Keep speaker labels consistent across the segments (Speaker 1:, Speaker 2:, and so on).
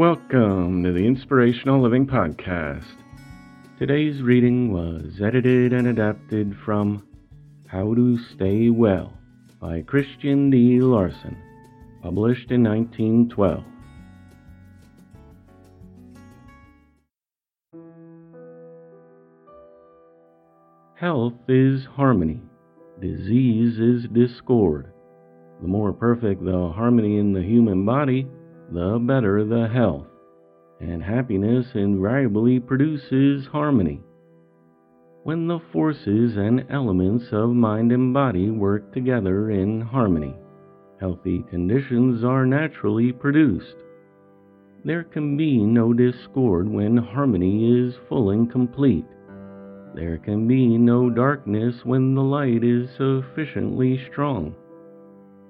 Speaker 1: Welcome to the Inspirational Living Podcast. Today's reading was edited and adapted from How to Stay Well by Christian D. Larson, published in 1912. Health is harmony, disease is discord. The more perfect the harmony in the human body, the better the health, and happiness invariably produces harmony. When the forces and elements of mind and body work together in harmony, healthy conditions are naturally produced. There can be no discord when harmony is full and complete. There can be no darkness when the light is sufficiently strong.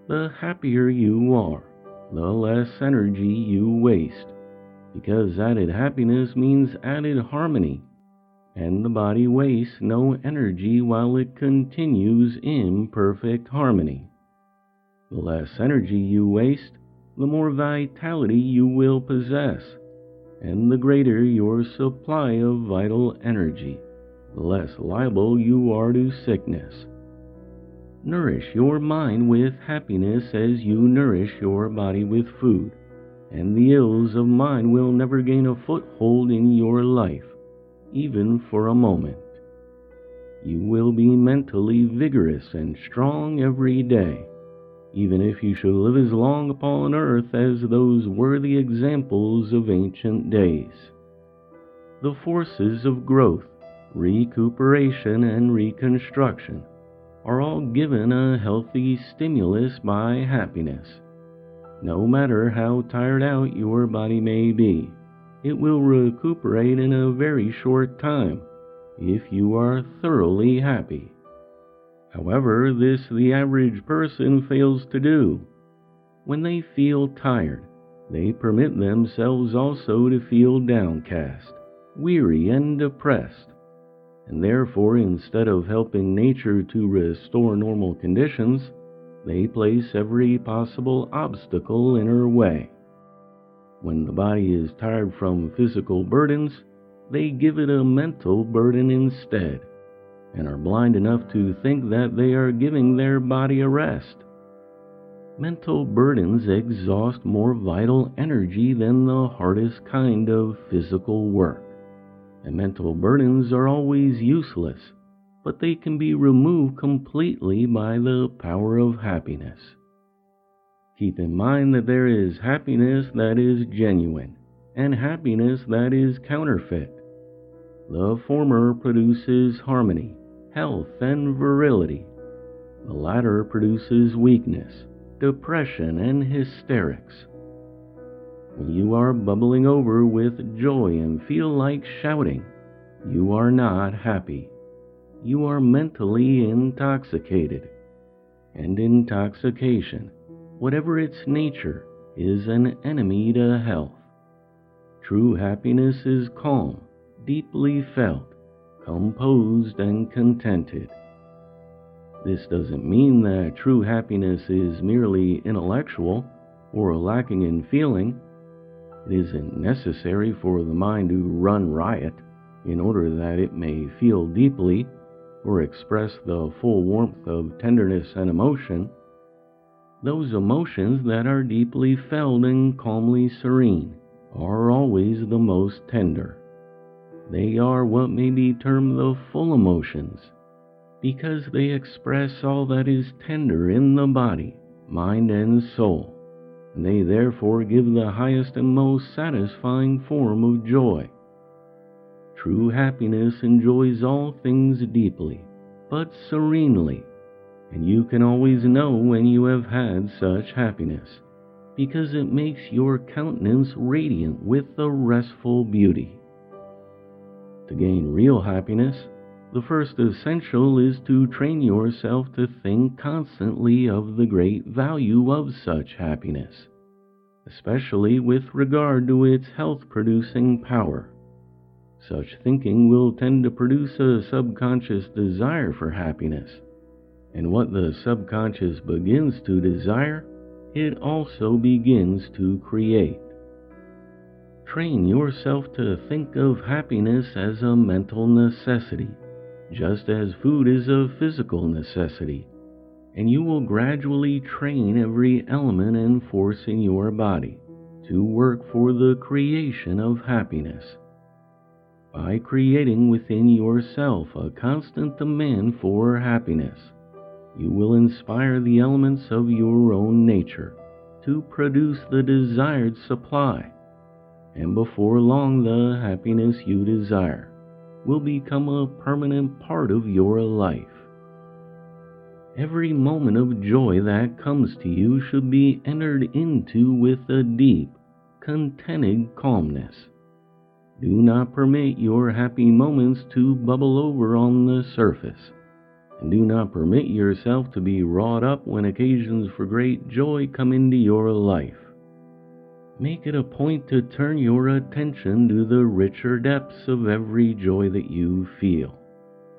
Speaker 1: The happier you are, the less energy you waste, because added happiness means added harmony, and the body wastes no energy while it continues in perfect harmony. The less energy you waste, the more vitality you will possess, and the greater your supply of vital energy, the less liable you are to sickness. Nourish your mind with happiness as you nourish your body with food, and the ills of mind will never gain a foothold in your life, even for a moment. You will be mentally vigorous and strong every day, even if you should live as long upon earth as those worthy examples of ancient days. The forces of growth, recuperation, and reconstruction are all given a healthy stimulus by happiness. No matter how tired out your body may be, it will recuperate in a very short time if you are thoroughly happy. However, this the average person fails to do. When they feel tired, they permit themselves also to feel downcast, weary, and depressed and therefore, instead of helping nature to restore normal conditions, they place every possible obstacle in her way. When the body is tired from physical burdens, they give it a mental burden instead, and are blind enough to think that they are giving their body a rest. Mental burdens exhaust more vital energy than the hardest kind of physical work and mental burdens are always useless, but they can be removed completely by the power of happiness. Keep in mind that there is happiness that is genuine and happiness that is counterfeit. The former produces harmony, health, and virility. The latter produces weakness, depression, and hysterics. When you are bubbling over with joy and feel like shouting, you are not happy. You are mentally intoxicated. And intoxication, whatever its nature, is an enemy to health. True happiness is calm, deeply felt, composed, and contented. This doesn't mean that true happiness is merely intellectual or lacking in feeling. It isn't necessary for the mind to run riot in order that it may feel deeply or express the full warmth of tenderness and emotion. Those emotions that are deeply felt and calmly serene are always the most tender. They are what may be termed the full emotions because they express all that is tender in the body, mind, and soul. They therefore give the highest and most satisfying form of joy. True happiness enjoys all things deeply, but serenely, and you can always know when you have had such happiness, because it makes your countenance radiant with a restful beauty. To gain real happiness, the first essential is to train yourself to think constantly of the great value of such happiness, especially with regard to its health producing power. Such thinking will tend to produce a subconscious desire for happiness, and what the subconscious begins to desire, it also begins to create. Train yourself to think of happiness as a mental necessity just as food is a physical necessity, and you will gradually train every element and force in your body to work for the creation of happiness. By creating within yourself a constant demand for happiness, you will inspire the elements of your own nature to produce the desired supply, and before long the happiness you desire will become a permanent part of your life. Every moment of joy that comes to you should be entered into with a deep, contented calmness. Do not permit your happy moments to bubble over on the surface, and do not permit yourself to be wrought up when occasions for great joy come into your life. Make it a point to turn your attention to the richer depths of every joy that you feel,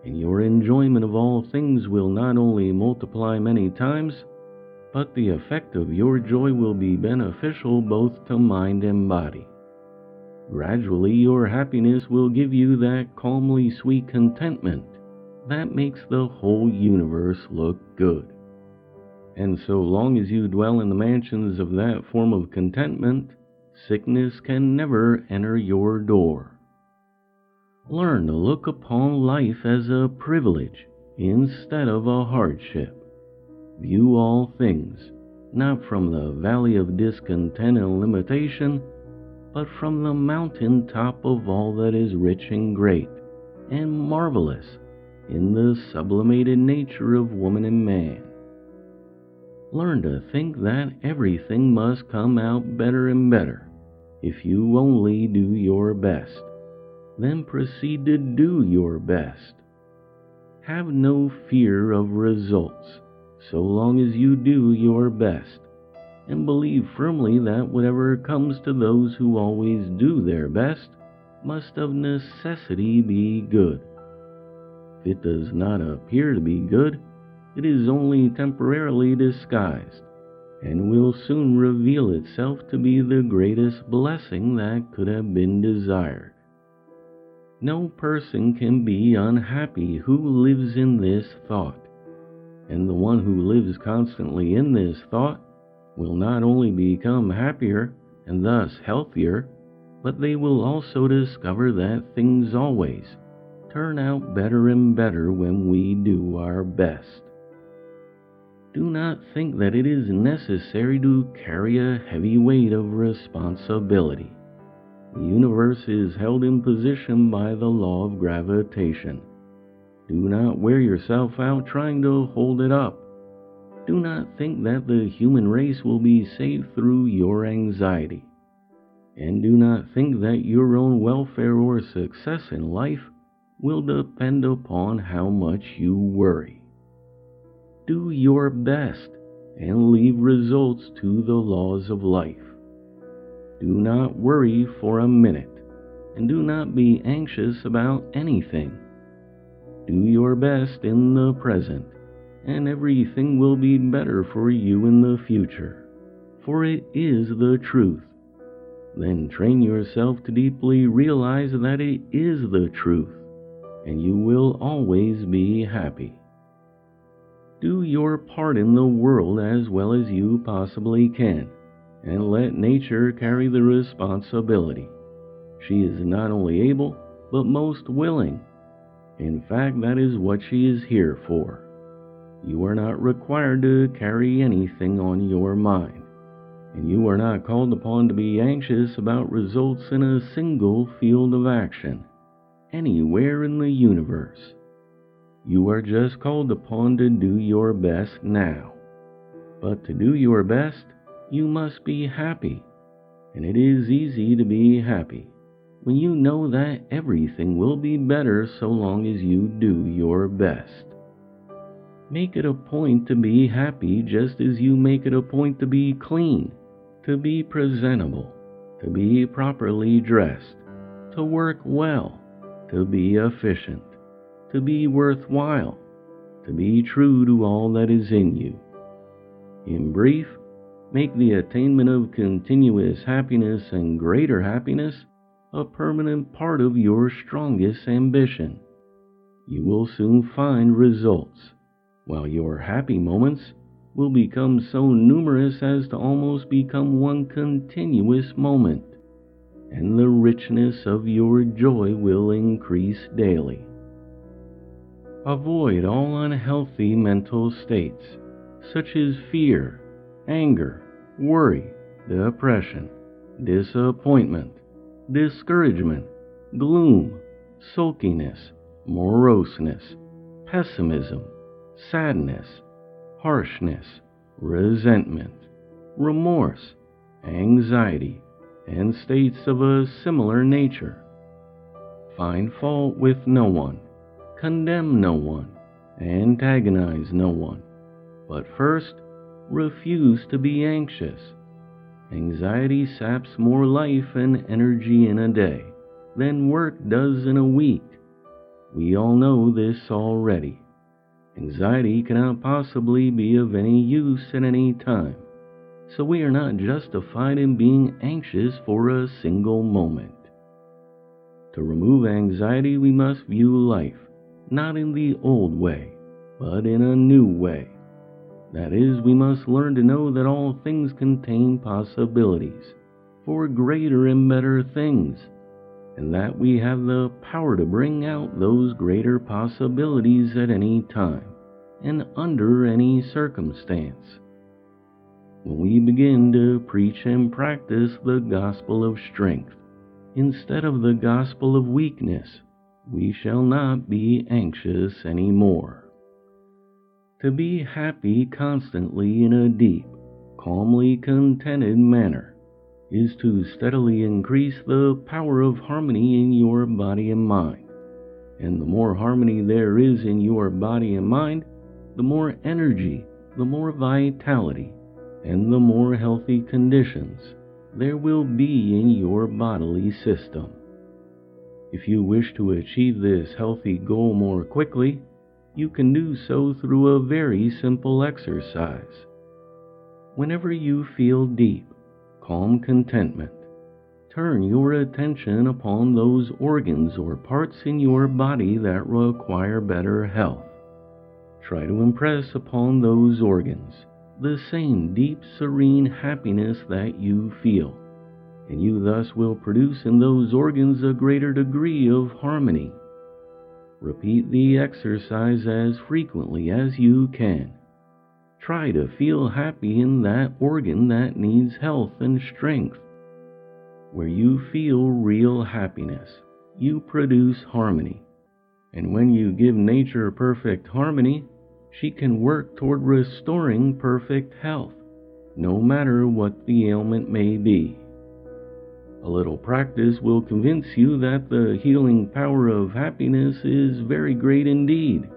Speaker 1: and your enjoyment of all things will not only multiply many times, but the effect of your joy will be beneficial both to mind and body. Gradually, your happiness will give you that calmly sweet contentment that makes the whole universe look good. And so long as you dwell in the mansions of that form of contentment, sickness can never enter your door. Learn to look upon life as a privilege instead of a hardship. View all things not from the valley of discontent and limitation, but from the mountain top of all that is rich and great and marvelous in the sublimated nature of woman and man. Learn to think that everything must come out better and better if you only do your best. Then proceed to do your best. Have no fear of results so long as you do your best, and believe firmly that whatever comes to those who always do their best must of necessity be good. If it does not appear to be good, it is only temporarily disguised, and will soon reveal itself to be the greatest blessing that could have been desired. No person can be unhappy who lives in this thought, and the one who lives constantly in this thought will not only become happier and thus healthier, but they will also discover that things always turn out better and better when we do our best. Do not think that it is necessary to carry a heavy weight of responsibility. The universe is held in position by the law of gravitation. Do not wear yourself out trying to hold it up. Do not think that the human race will be saved through your anxiety. And do not think that your own welfare or success in life will depend upon how much you worry do your best, and leave results to the laws of life. Do not worry for a minute, and do not be anxious about anything. Do your best in the present, and everything will be better for you in the future, for it is the truth. Then train yourself to deeply realize that it is the truth, and you will always be happy. Do your part in the world as well as you possibly can, and let nature carry the responsibility. She is not only able, but most willing. In fact, that is what she is here for. You are not required to carry anything on your mind and you are not called upon to be anxious about results in a single field of action, anywhere in the universe. You are just called upon to do your best now. But to do your best, you must be happy. And it is easy to be happy when you know that everything will be better so long as you do your best. Make it a point to be happy just as you make it a point to be clean to be presentable, to be properly dressed, to work well, to be efficient, to be worthwhile, to be true to all that is in you. In brief, make the attainment of continuous happiness and greater happiness a permanent part of your strongest ambition. You will soon find results, while your happy moments will become so numerous as to almost become one continuous moment, and the richness of your joy will increase daily. Avoid all unhealthy mental states, such as fear, anger, worry, depression, disappointment, discouragement, gloom, sulkiness, moroseness, pessimism, sadness, harshness, resentment, remorse, anxiety, and states of a similar nature. Find fault with no one, condemn no one, antagonize no one, but first refuse to be anxious. Anxiety saps more life and energy in a day than work does in a week. We all know this already. Anxiety cannot possibly be of any use at any time, so we are not justified in being anxious for a single moment. To remove anxiety, we must view life not in the old way, but in a new way. That is, we must learn to know that all things contain possibilities for greater and better things and that we have the power to bring out those greater possibilities at any time and under any circumstance. When we begin to preach and practice the gospel of strength instead of the gospel of weakness, we shall not be anxious any more. To be happy constantly in a deep, calmly contented manner is to steadily increase the power of harmony in your body and mind. And the more harmony there is in your body and mind, the more energy, the more vitality, and the more healthy conditions there will be in your bodily system. If you wish to achieve this healthy goal more quickly, you can do so through a very simple exercise. Whenever you feel deep, calm contentment. Turn your attention upon those organs or parts in your body that require better health. Try to impress upon those organs the same deep, serene happiness that you feel, and you thus will produce in those organs a greater degree of harmony. Repeat the exercise as frequently as you can Try to feel happy in that organ that needs health and strength. Where you feel real happiness, you produce harmony. And when you give nature perfect harmony, she can work toward restoring perfect health, no matter what the ailment may be. A little practice will convince you that the healing power of happiness is very great indeed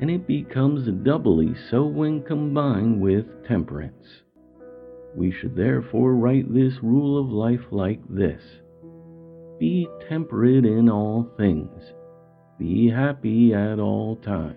Speaker 1: and it becomes doubly so when combined with temperance. We should therefore write this rule of life like this Be temperate in all things, be happy at all times.